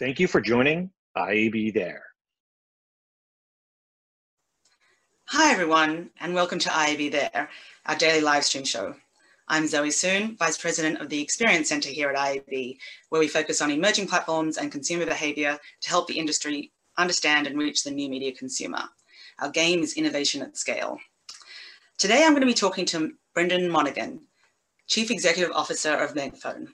Thank you for joining IAB There. Hi, everyone, and welcome to IAB There, our daily live stream show. I'm Zoe Soon, Vice President of the Experience Centre here at IAB, where we focus on emerging platforms and consumer behaviour to help the industry understand and reach the new media consumer. Our game is innovation at scale. Today, I'm going to be talking to Brendan Monaghan, Chief Executive Officer of Megaphone.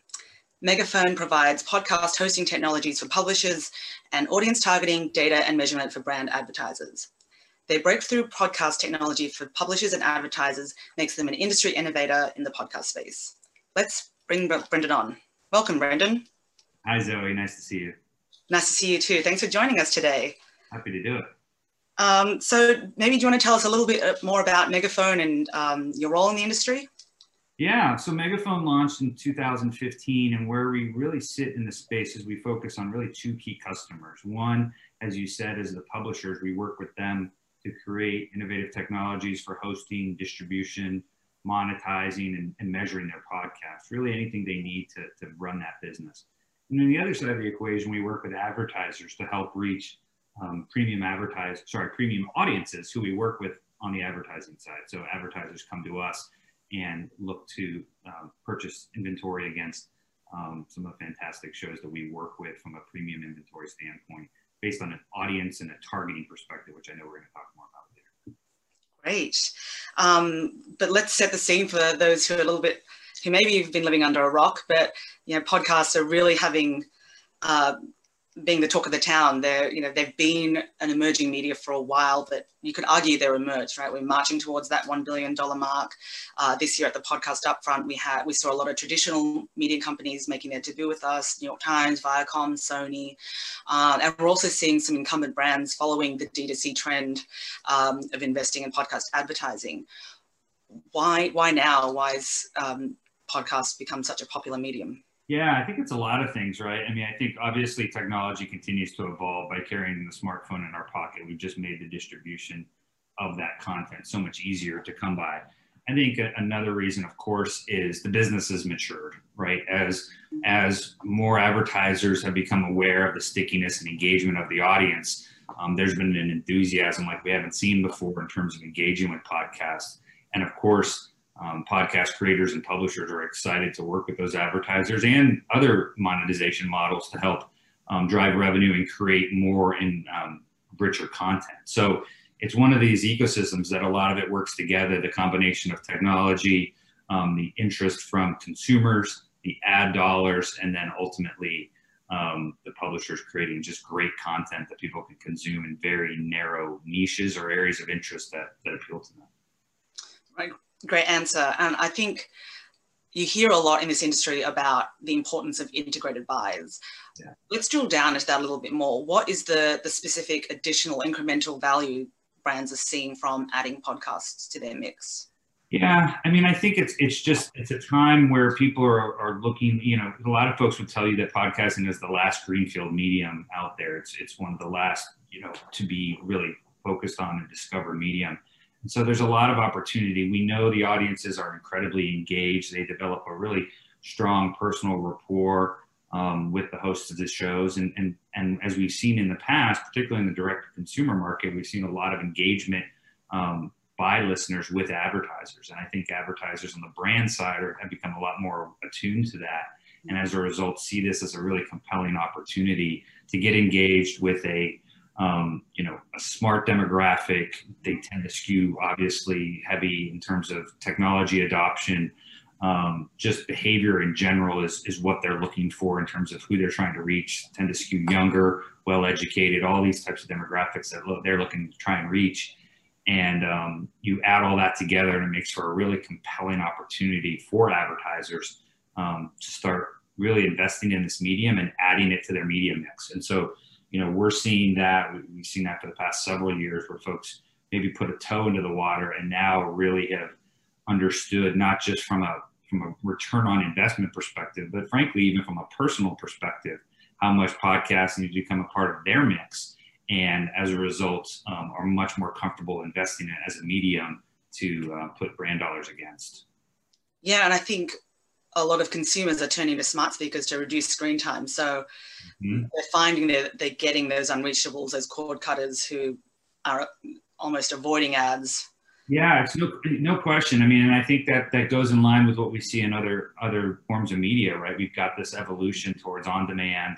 Megaphone provides podcast hosting technologies for publishers and audience targeting, data, and measurement for brand advertisers. Their breakthrough podcast technology for publishers and advertisers makes them an industry innovator in the podcast space. Let's bring Brendan on. Welcome, Brendan. Hi, Zoe. Nice to see you. Nice to see you too. Thanks for joining us today. Happy to do it. Um, so maybe do you want to tell us a little bit uh, more about Megaphone and um, your role in the industry? Yeah, so Megaphone launched in 2015, and where we really sit in the space is we focus on really two key customers. One, as you said, is the publishers. We work with them to create innovative technologies for hosting, distribution, monetizing, and, and measuring their podcasts. Really, anything they need to, to run that business. And then the other side of the equation, we work with advertisers to help reach um, premium advertise, sorry, premium audiences who we work with on the advertising side. So advertisers come to us and look to um, purchase inventory against um, some of the fantastic shows that we work with from a premium inventory standpoint based on an audience and a targeting perspective, which I know we're going to talk more about later. Great. Um, but let's set the scene for those who are a little bit, who maybe you've been living under a rock, but you know, podcasts are really having uh, being the talk of the town. They're, you know, they've been an emerging media for a while, but you could argue they're emerged, right? We're marching towards that $1 billion mark. Uh, this year at the podcast upfront, we had, we saw a lot of traditional media companies making their debut with us, New York Times, Viacom, Sony. Uh, and we're also seeing some incumbent brands following the D2C trend um, of investing in podcast advertising. Why, why now? Why has um, podcasts become such a popular medium? Yeah, I think it's a lot of things, right? I mean, I think obviously technology continues to evolve by carrying the smartphone in our pocket. We've just made the distribution of that content so much easier to come by. I think another reason, of course, is the business has matured, right? As as more advertisers have become aware of the stickiness and engagement of the audience, um, there's been an enthusiasm like we haven't seen before in terms of engaging with podcasts. And of course, um, podcast creators and publishers are excited to work with those advertisers and other monetization models to help um, drive revenue and create more and um, richer content. So it's one of these ecosystems that a lot of it works together the combination of technology, um, the interest from consumers, the ad dollars, and then ultimately um, the publishers creating just great content that people can consume in very narrow niches or areas of interest that, that appeal to them. Great answer. And I think you hear a lot in this industry about the importance of integrated buys. Yeah. Let's drill down into that a little bit more. What is the, the specific additional incremental value brands are seeing from adding podcasts to their mix? Yeah, I mean, I think it's it's just it's a time where people are, are looking. You know, a lot of folks would tell you that podcasting is the last greenfield medium out there. It's it's one of the last you know to be really focused on and discover medium. And so there's a lot of opportunity. We know the audiences are incredibly engaged. They develop a really strong personal rapport um, with the hosts of the shows. And, and, and as we've seen in the past, particularly in the direct consumer market, we've seen a lot of engagement um, by listeners with advertisers. And I think advertisers on the brand side are, have become a lot more attuned to that. And as a result, see this as a really compelling opportunity to get engaged with a um, you know, a smart demographic. They tend to skew obviously heavy in terms of technology adoption. Um, just behavior in general is, is what they're looking for in terms of who they're trying to reach. Tend to skew younger, well educated, all these types of demographics that lo- they're looking to try and reach. And um, you add all that together and it makes for a really compelling opportunity for advertisers um, to start really investing in this medium and adding it to their media mix. And so you know, we're seeing that. We've seen that for the past several years where folks maybe put a toe into the water and now really have understood not just from a from a return on investment perspective, but frankly, even from a personal perspective, how much podcasting needs to become a part of their mix. And as a result, um, are much more comfortable investing in it as a medium to uh, put brand dollars against. Yeah, and I think a lot of consumers are turning to smart speakers to reduce screen time. So mm-hmm. they're finding that they're getting those unreachables, those cord cutters who are almost avoiding ads. Yeah, it's no no question. I mean, and I think that that goes in line with what we see in other other forms of media, right? We've got this evolution towards on demand,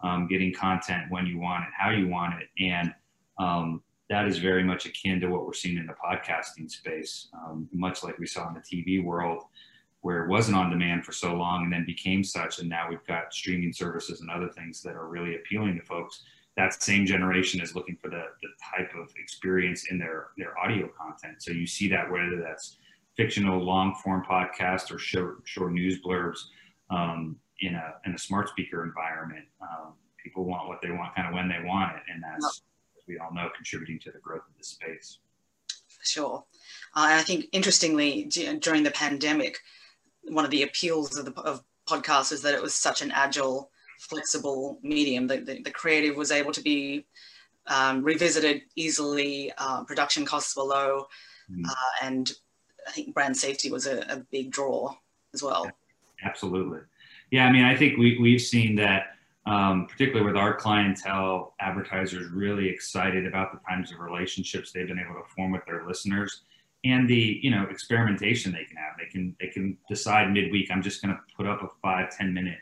um, getting content when you want it, how you want it, and um, that is very much akin to what we're seeing in the podcasting space, um, much like we saw in the TV world where it wasn't on demand for so long and then became such and now we've got streaming services and other things that are really appealing to folks that same generation is looking for the, the type of experience in their their audio content. So you see that whether that's fictional long form podcast or short, short news blurbs um, in a in a smart speaker environment um, people want what they want kind of when they want it and that's as we all know contributing to the growth of the space. Sure. Uh, i think interestingly during the pandemic one of the appeals of the of podcast is that it was such an agile, flexible medium. The, the, the creative was able to be um, revisited easily, uh, production costs were low, mm. uh, and I think brand safety was a, a, big draw as well. Absolutely. Yeah, I mean, I think we, we've seen that, um, particularly with our clientele, advertisers really excited about the kinds of relationships they've been able to form with their listeners and the you know experimentation they can have. They can they can decide midweek i'm just going to put up a five ten minute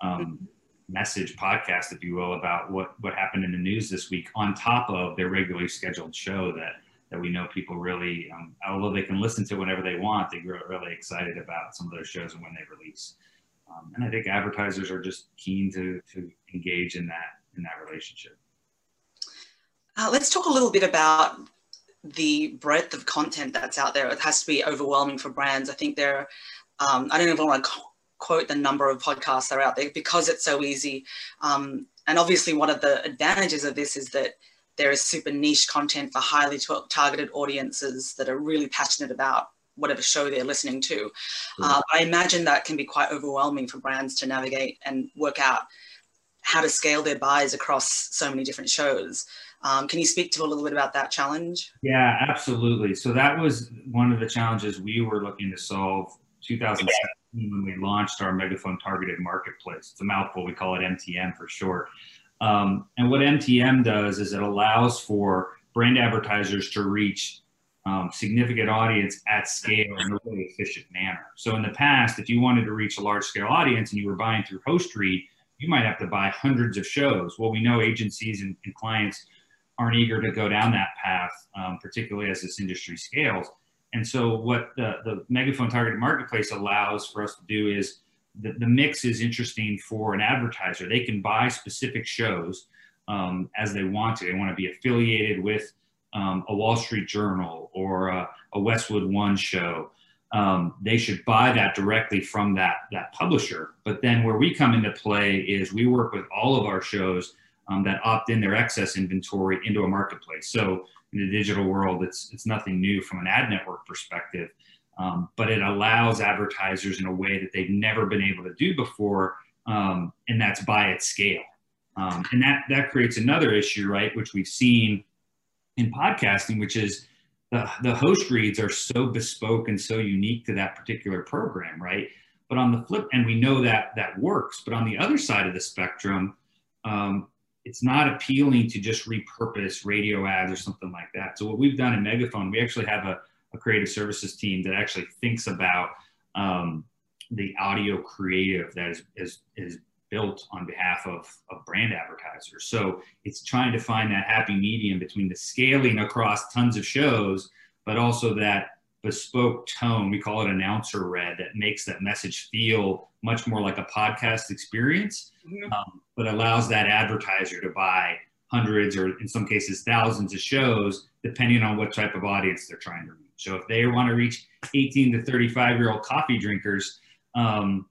um, message podcast if you will about what what happened in the news this week on top of their regularly scheduled show that that we know people really um, although they can listen to whenever they want they get really excited about some of those shows and when they release. Um, and i think advertisers are just keen to to engage in that in that relationship. Uh, let's talk a little bit about the breadth of content that's out there. It has to be overwhelming for brands. I think there, um, I don't even want to quote the number of podcasts that are out there because it's so easy. Um, and obviously, one of the advantages of this is that there is super niche content for highly targeted audiences that are really passionate about whatever show they're listening to. Mm-hmm. Uh, I imagine that can be quite overwhelming for brands to navigate and work out how to scale their buys across so many different shows. Um, can you speak to a little bit about that challenge? Yeah, absolutely. So that was one of the challenges we were looking to solve 2017 when we launched our Megaphone Targeted Marketplace. It's a mouthful. We call it MTM for short. Um, and what MTM does is it allows for brand advertisers to reach um, significant audience at scale in a really efficient manner. So in the past, if you wanted to reach a large scale audience and you were buying through HostRead, you might have to buy hundreds of shows. Well, we know agencies and, and clients aren't eager to go down that path, um, particularly as this industry scales. And so, what the, the megaphone targeted marketplace allows for us to do is the, the mix is interesting for an advertiser. They can buy specific shows um, as they want to. They want to be affiliated with um, a Wall Street Journal or a, a Westwood One show. Um, they should buy that directly from that that publisher. But then where we come into play is we work with all of our shows um, that opt in their excess inventory into a marketplace. So in the digital world, it's it's nothing new from an ad network perspective, um, but it allows advertisers in a way that they've never been able to do before, um, and that's by its scale. Um, and that that creates another issue, right? Which we've seen in podcasting, which is the, the host reads are so bespoke and so unique to that particular program, right? But on the flip, and we know that that works. But on the other side of the spectrum, um, it's not appealing to just repurpose radio ads or something like that. So what we've done in Megaphone, we actually have a, a creative services team that actually thinks about um, the audio creative that is, is, is built on behalf of, of brand advertisers. So it's trying to find that happy medium between the scaling across tons of shows, but also that bespoke tone. We call it announcer read that makes that message feel much more like a podcast experience, mm-hmm. um, but allows that advertiser to buy hundreds or in some cases thousands of shows, depending on what type of audience they're trying to reach. So if they want to reach 18 to 35 year old coffee drinkers, um,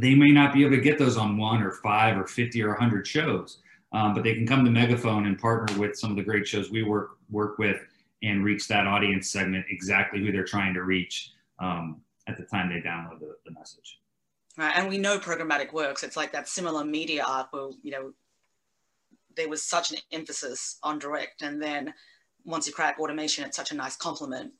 they may not be able to get those on one or five or 50 or 100 shows. Um, but they can come to Megaphone and partner with some of the great shows we work work with and reach that audience segment exactly who they're trying to reach um, at the time they download the, the message. Right, and we know programmatic works. It's like that similar media arc where you know there was such an emphasis on direct, and then once you crack automation, it's such a nice complement.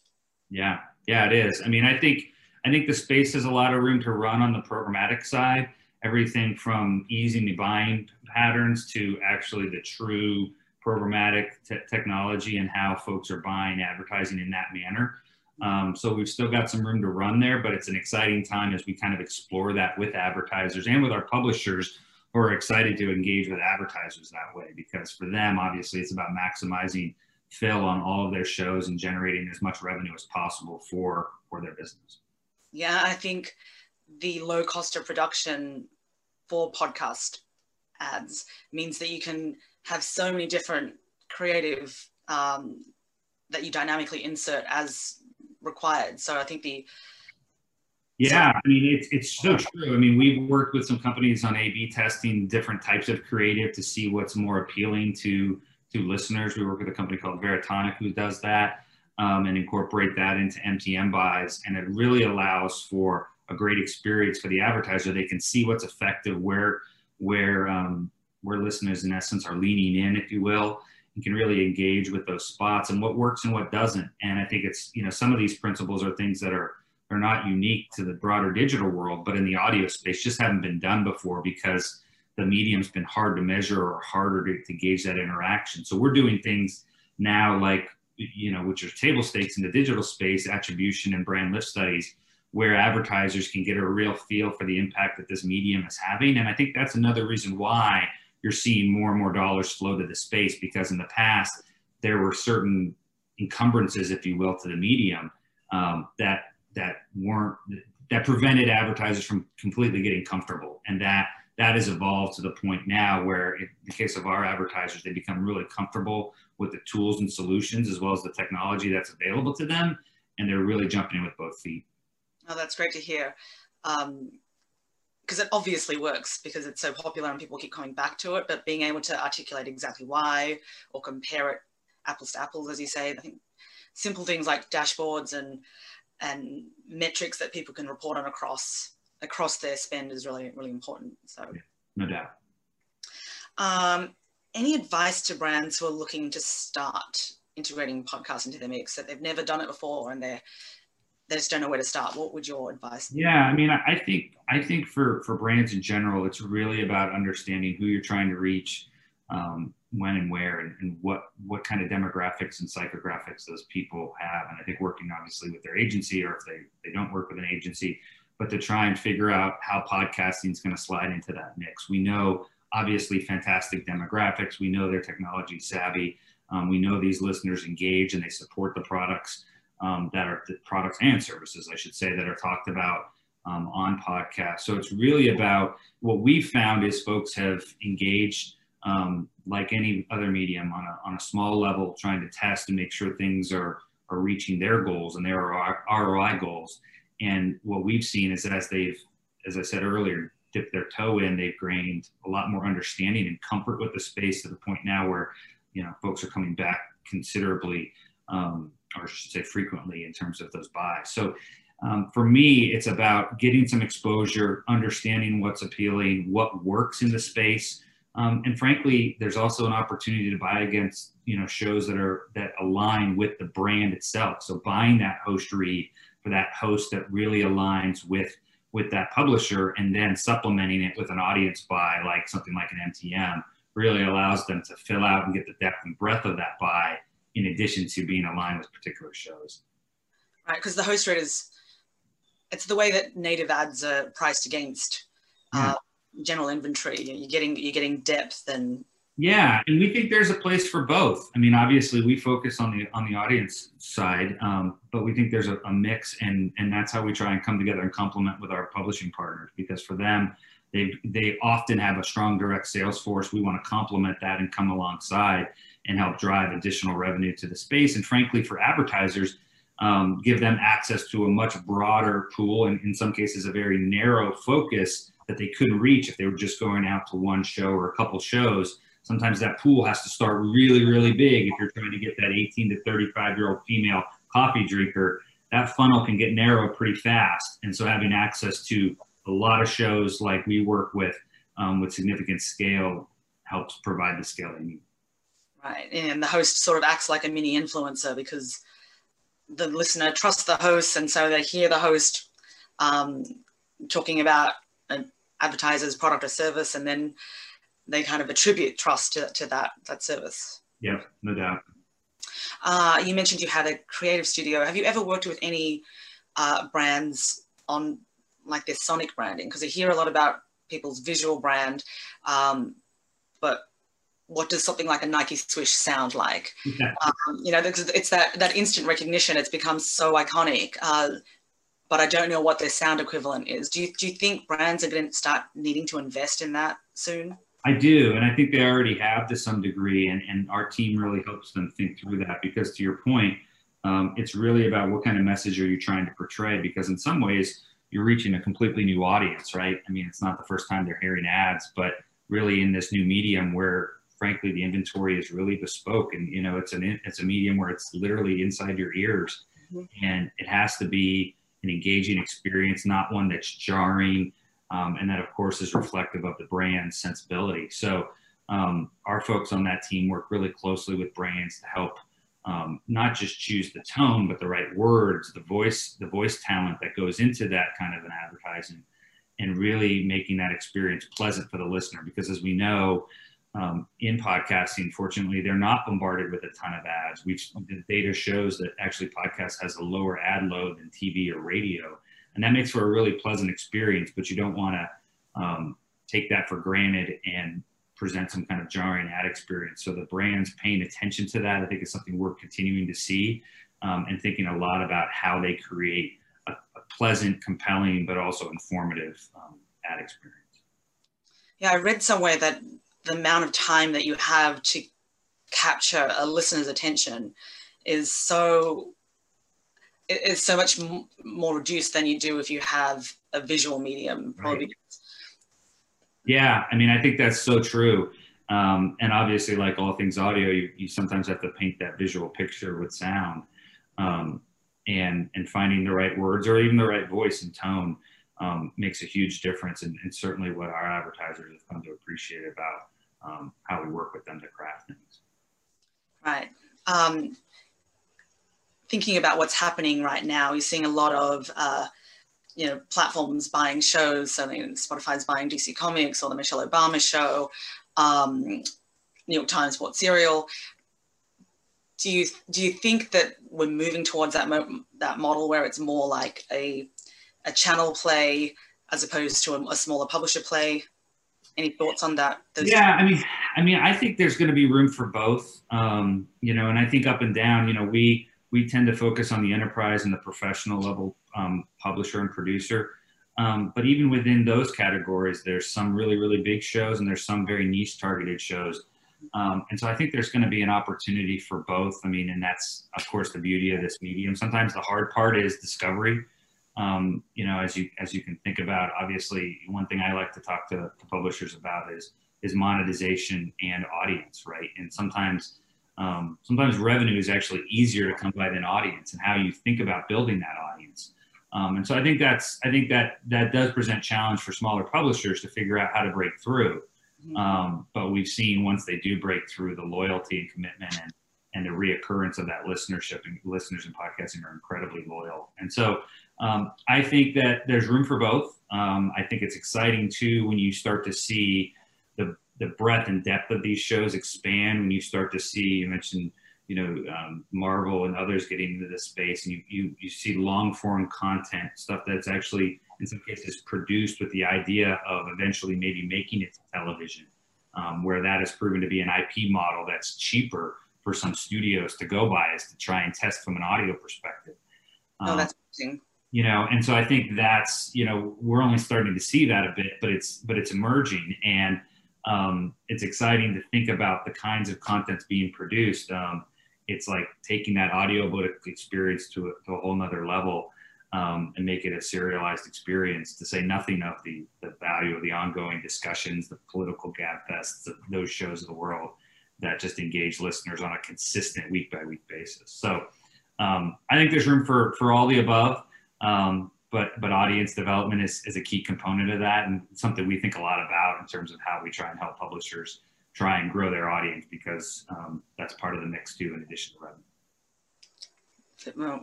Yeah, yeah, it is. I mean, I think I think the space has a lot of room to run on the programmatic side. Everything from easing the buying patterns to actually the true programmatic te- technology and how folks are buying advertising in that manner. Um, so we've still got some room to run there, but it's an exciting time as we kind of explore that with advertisers and with our publishers who are excited to engage with advertisers that way because for them, obviously, it's about maximizing fill on all of their shows and generating as much revenue as possible for for their business. Yeah, I think the low cost of production for podcast ads means that you can have so many different creative um, that you dynamically insert as required. So I think the yeah, I mean it's it's so true. I mean we've worked with some companies on A/B testing different types of creative to see what's more appealing to to listeners. We work with a company called Veritonic who does that um, and incorporate that into MTM buys, and it really allows for a great experience for the advertiser. They can see what's effective, where where um, where listeners in essence are leaning in, if you will, and can really engage with those spots and what works and what doesn't. And I think it's you know some of these principles are things that are are not unique to the broader digital world, but in the audio space just haven't been done before because the medium's been hard to measure or harder to, to gauge that interaction. So we're doing things now like you know which are table stakes in the digital space, attribution and brand lift studies where advertisers can get a real feel for the impact that this medium is having. And I think that's another reason why you're seeing more and more dollars flow to the space because in the past there were certain encumbrances, if you will, to the medium um, that that weren't that prevented advertisers from completely getting comfortable, and that that has evolved to the point now where, in the case of our advertisers, they become really comfortable with the tools and solutions as well as the technology that's available to them, and they're really jumping in with both feet. Oh, that's great to hear. Um, because it obviously works because it's so popular and people keep coming back to it, but being able to articulate exactly why or compare it apples to apples, as you say, I think simple things like dashboards and and metrics that people can report on across across their spend is really really important. So yeah, no doubt. Um, any advice to brands who are looking to start integrating podcasts into their mix that they've never done it before and they're they just don't know where to start. What would your advice? Be? Yeah, I mean, I think I think for for brands in general, it's really about understanding who you're trying to reach, um, when and where, and, and, what what kind of demographics and psychographics those people have. And I think working obviously with their agency, or if they they don't work with an agency, but to try and figure out how podcasting is going to slide into that mix. We know obviously fantastic demographics. We know they're technology savvy. Um, we know these listeners engage and they support the products um, that are the products and services, I should say, that are talked about um, on podcasts. So it's really about what we've found is folks have engaged um, like any other medium on a, on a small level, trying to test and make sure things are, are reaching their goals and their ROI goals. And what we've seen is that as they've, as I said earlier, dipped their toe in, they've gained a lot more understanding and comfort with the space to the point now where, you know, folks are coming back considerably um, or should say frequently in terms of those buys. So um, for me, it's about getting some exposure, understanding what's appealing, what works in the space. Um, and frankly, there's also an opportunity to buy against, you know, shows that are, that align with the brand itself. So buying that host read for that host that really aligns with, with that publisher and then supplementing it with an audience buy, like something like an MTM really allows them to fill out and get the depth and breadth of that buy in addition to being aligned with particular shows. Right, because the host rate is it's the way that native ads are priced against yeah. uh, general inventory. You're getting you're getting depth and yeah, and we think there's a place for both. I mean, obviously, we focus on the on the audience side, um, but we think there's a, a, mix, and and that's how we try and come together and complement with our publishing partners. Because for them, they they often have a strong direct sales force. We want to complement that and come alongside and help drive additional revenue to the space. And frankly, for advertisers, um, give them access to a much broader pool and in some cases a very narrow focus that they couldn't reach if they were just going out to one show or a couple shows. Sometimes that pool has to start really, really big if you're trying to get that 18 to 35 year old female coffee drinker. That funnel can get narrow pretty fast. And so having access to a lot of shows like we work with um, with significant scale helps provide the scale they need. Right. And the host sort of acts like a mini influencer because the listener trusts the host and so they hear the host um, talking about an advertiser's product or service, and then they kind of attribute trust to, to that that service. Yeah, no doubt. Uh, you mentioned you had a creative studio. Have you ever worked with any uh, brands on like their sonic branding? Because I hear a lot about people's visual brand, um, but what does something like a Nike swish sound like? Yeah. Um, you know, it's that that instant recognition. It's become so iconic. Uh, but I don't know what their sound equivalent is. Do you, do you think brands are going to start needing to invest in that soon? I do, and I think they already have to some degree, and, and our team really helps them think through that because, to your point, um, it's really about what kind of message are you trying to portray because, in some ways, you're reaching a completely new audience, right? I mean, it's not the first time they're hearing ads, but really in this new medium where frankly the inventory is really bespoke and you know it's an it's a medium where it's literally inside your ears mm-hmm. and it has to be an engaging experience not one that's jarring um, and that of course is reflective of the brand's sensibility so um, our folks on that team work really closely with brands to help um, not just choose the tone but the right words the voice the voice talent that goes into that kind of an advertising and really making that experience pleasant for the listener because as we know um, in podcasting, fortunately, they're not bombarded with a ton of ads. We've the data shows that actually podcast has a lower ad load than TV or radio, and that makes for a really pleasant experience. But you don't want to um, take that for granted and present some kind of jarring ad experience. So the brands paying attention to that, I think, is something we're continuing to see um, and thinking a lot about how they create a, a pleasant, compelling, but also informative um, ad experience. Yeah, I read somewhere that the amount of time that you have to capture a listener's attention is so is so much more reduced than you do if you have a visual medium right. Yeah i mean i think that's so true um, and obviously like all things audio you, you sometimes have to paint that visual picture with sound um, and and finding the right words or even the right voice and tone um, makes a huge difference and, and, certainly what our advertisers have come to appreciate about um, how we work with them to craft things. Right. Um, thinking about what's happening right now, you're seeing a lot of uh, you know platforms buying shows. So I mean, Spotify's buying DC Comics or the Michelle Obama show, um, New York Times bought Serial. Do you do you think that we're moving towards that mo- that model where it's more like a a channel play as opposed to a, a smaller publisher play? any thoughts on that? Those yeah, I mean, I mean, I think there's going to be room for both. Um, you know, and I think up and down. You know, we we tend to focus on the enterprise and the professional level um, publisher and producer. Um, but even within those categories, there's some really, really big shows and there's some very niche targeted shows. Um, and so I think there's going to be an opportunity for both. I mean, and that's, of course, the beauty of this medium. Sometimes the hard part is discovery um, you know, as you as you can think about, obviously, one thing I like to talk to, to publishers about is is monetization and audience, right? And sometimes um, sometimes revenue is actually easier to come by than audience, and how you think about building that audience. Um, and so I think that's I think that that does present challenge for smaller publishers to figure out how to break through. Mm-hmm. Um, but we've seen once they do break through, the loyalty and commitment and and the reoccurrence of that listenership and listeners in podcasting are incredibly loyal. And so um, I think that there's room for both. Um, I think it's exciting too when you start to see the breadth and depth of these shows expand. When you start to see, you mentioned, you know, um, Marvel and others getting into this space, and you you you see long form content stuff that's actually in some cases produced with the idea of eventually maybe making it to television, um, where that has proven to be an IP model that's cheaper for some studios to go by is to try and test from an audio perspective. oh, that's interesting you know and so i think that's you know we're only starting to see that a bit but it's but it's emerging and um, it's exciting to think about the kinds of contents being produced. Um, it's like taking that audiobook experience to a, to a whole nother level um, and make it a serialized experience to say nothing of the, the value of the ongoing discussions the political gabfests those shows of the world that just engage listeners on a consistent week by week basis. So um, i think there's room for for all the above. Um, but but audience development is, is a key component of that and something we think a lot about in terms of how we try and help publishers try and grow their audience because um, that's part of the mix too in addition to revenue.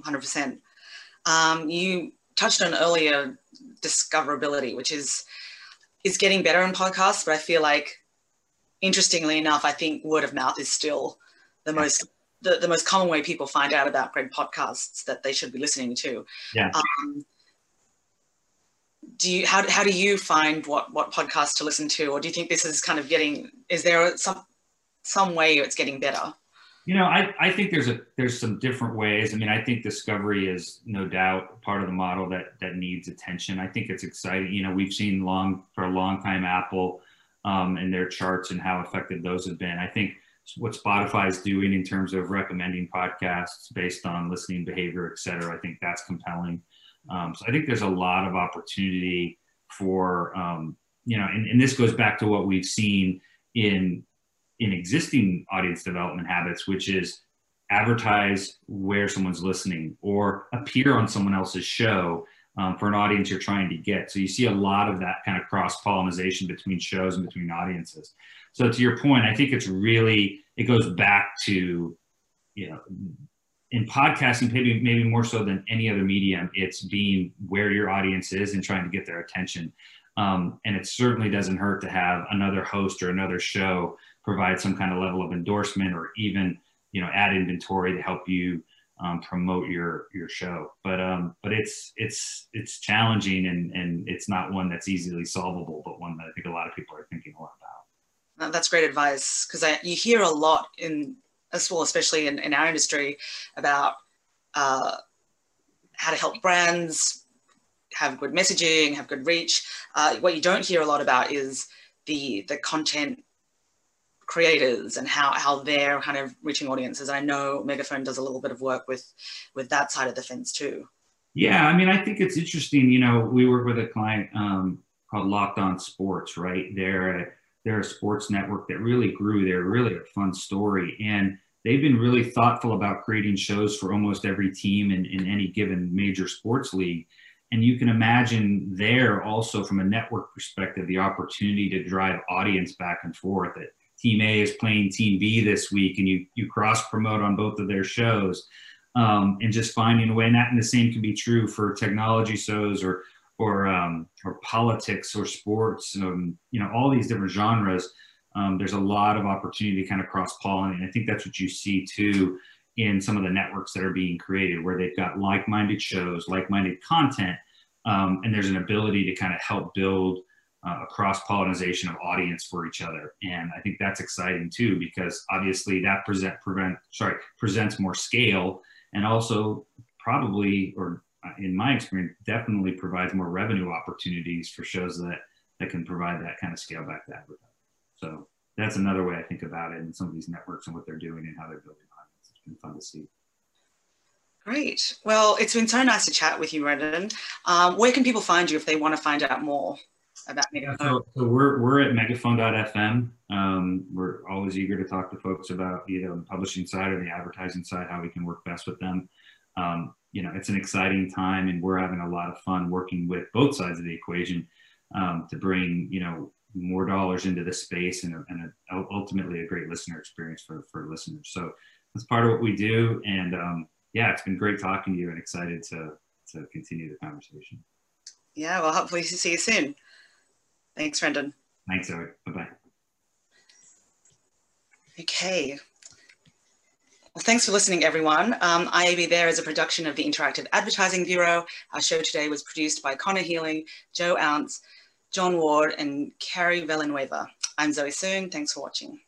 100%. Um, you touched on earlier discoverability, which is is getting better in podcasts, but I feel like interestingly enough, I think word of mouth is still the most the, the most common way people find out about great podcasts that they should be listening to. Yeah. Um, do you how, how do you find what what podcasts to listen to, or do you think this is kind of getting? Is there some some way it's getting better? You know, I, I think there's a there's some different ways. I mean, I think discovery is no doubt part of the model that that needs attention. I think it's exciting. You know, we've seen long for a long time Apple um, and their charts and how effective those have been. I think what Spotify is doing in terms of recommending podcasts based on listening behavior, et cetera, I think that's compelling. Um, so I think there's a lot of opportunity for um, you know, and, and this goes back to what we've seen in in existing audience development habits, which is advertise where someone's listening or appear on someone else's show um, for an audience you're trying to get. So you see a lot of that kind of cross pollination between shows and between audiences. So to your point, I think it's really it goes back to you know in podcasting maybe maybe more so than any other medium it's being where your audience is and trying to get their attention. Um, and it certainly doesn't hurt to have another host or another show provide some kind of level of endorsement or even you know ad inventory to help you um, promote your your show. But um but it's it's it's challenging and and it's not one that's easily solvable but one that i think a lot of people are thinking a lot about. That's great advice because I you hear a lot in well especially in, in our industry about uh, how to help brands have good messaging have good reach uh, what you don't hear a lot about is the the content creators and how, how they're kind of reaching audiences. I know Megaphone does a little bit of work with, with that side of the fence too. Yeah, I mean, I think it's interesting. You know, we work with a client um, called Locked On Sports, right? They're they're a sports network that really grew. They're really a fun story, and they've been really thoughtful about creating shows for almost every team in, in any given major sports league. And you can imagine there also, from a network perspective, the opportunity to drive audience back and forth. That Team A is playing Team B this week, and you you cross promote on both of their shows, um, and just finding a way. And that and the same can be true for technology shows or or um, or politics or sports. Um, you know, all these different genres. Um, there's a lot of opportunity to kind of cross pollinate. I think that's what you see too in some of the networks that are being created, where they've got like-minded shows, like-minded content, um, and there's an ability to kind of help build uh, cross pollination of audience for each other. And I think that's exciting too, because obviously that present prevent sorry presents more scale and also probably or in my experience definitely provides more revenue opportunities for shows that that can provide that kind of scale back to advertising. So that's another way I think about it and some of these networks and what they're doing and how they're building audience. It's been fun to see. Great. Well, it's been so nice to chat with you, Brendan. Um, where can people find you if they want to find out more? about Megaphone? So, so we're, we're at megaphone.fm. Um, we're always eager to talk to folks about either the publishing side or the advertising side, how we can work best with them. Um, you know, it's an exciting time and we're having a lot of fun working with both sides of the equation um, to bring, you know, more dollars into the space and, a, and a, ultimately a great listener experience for, for listeners. So that's part of what we do. And um, yeah, it's been great talking to you and excited to, to continue the conversation. Yeah, well, hopefully see you soon. Thanks, Brendan. Thanks, Eric. Bye-bye. Okay. Thanks for listening, everyone. Um, IAB There is a production of the Interactive Advertising Bureau. Our show today was produced by Connor Healing, Joe Ounce, John Ward, and Carrie Villanueva. I'm Zoe Soon. Thanks for watching.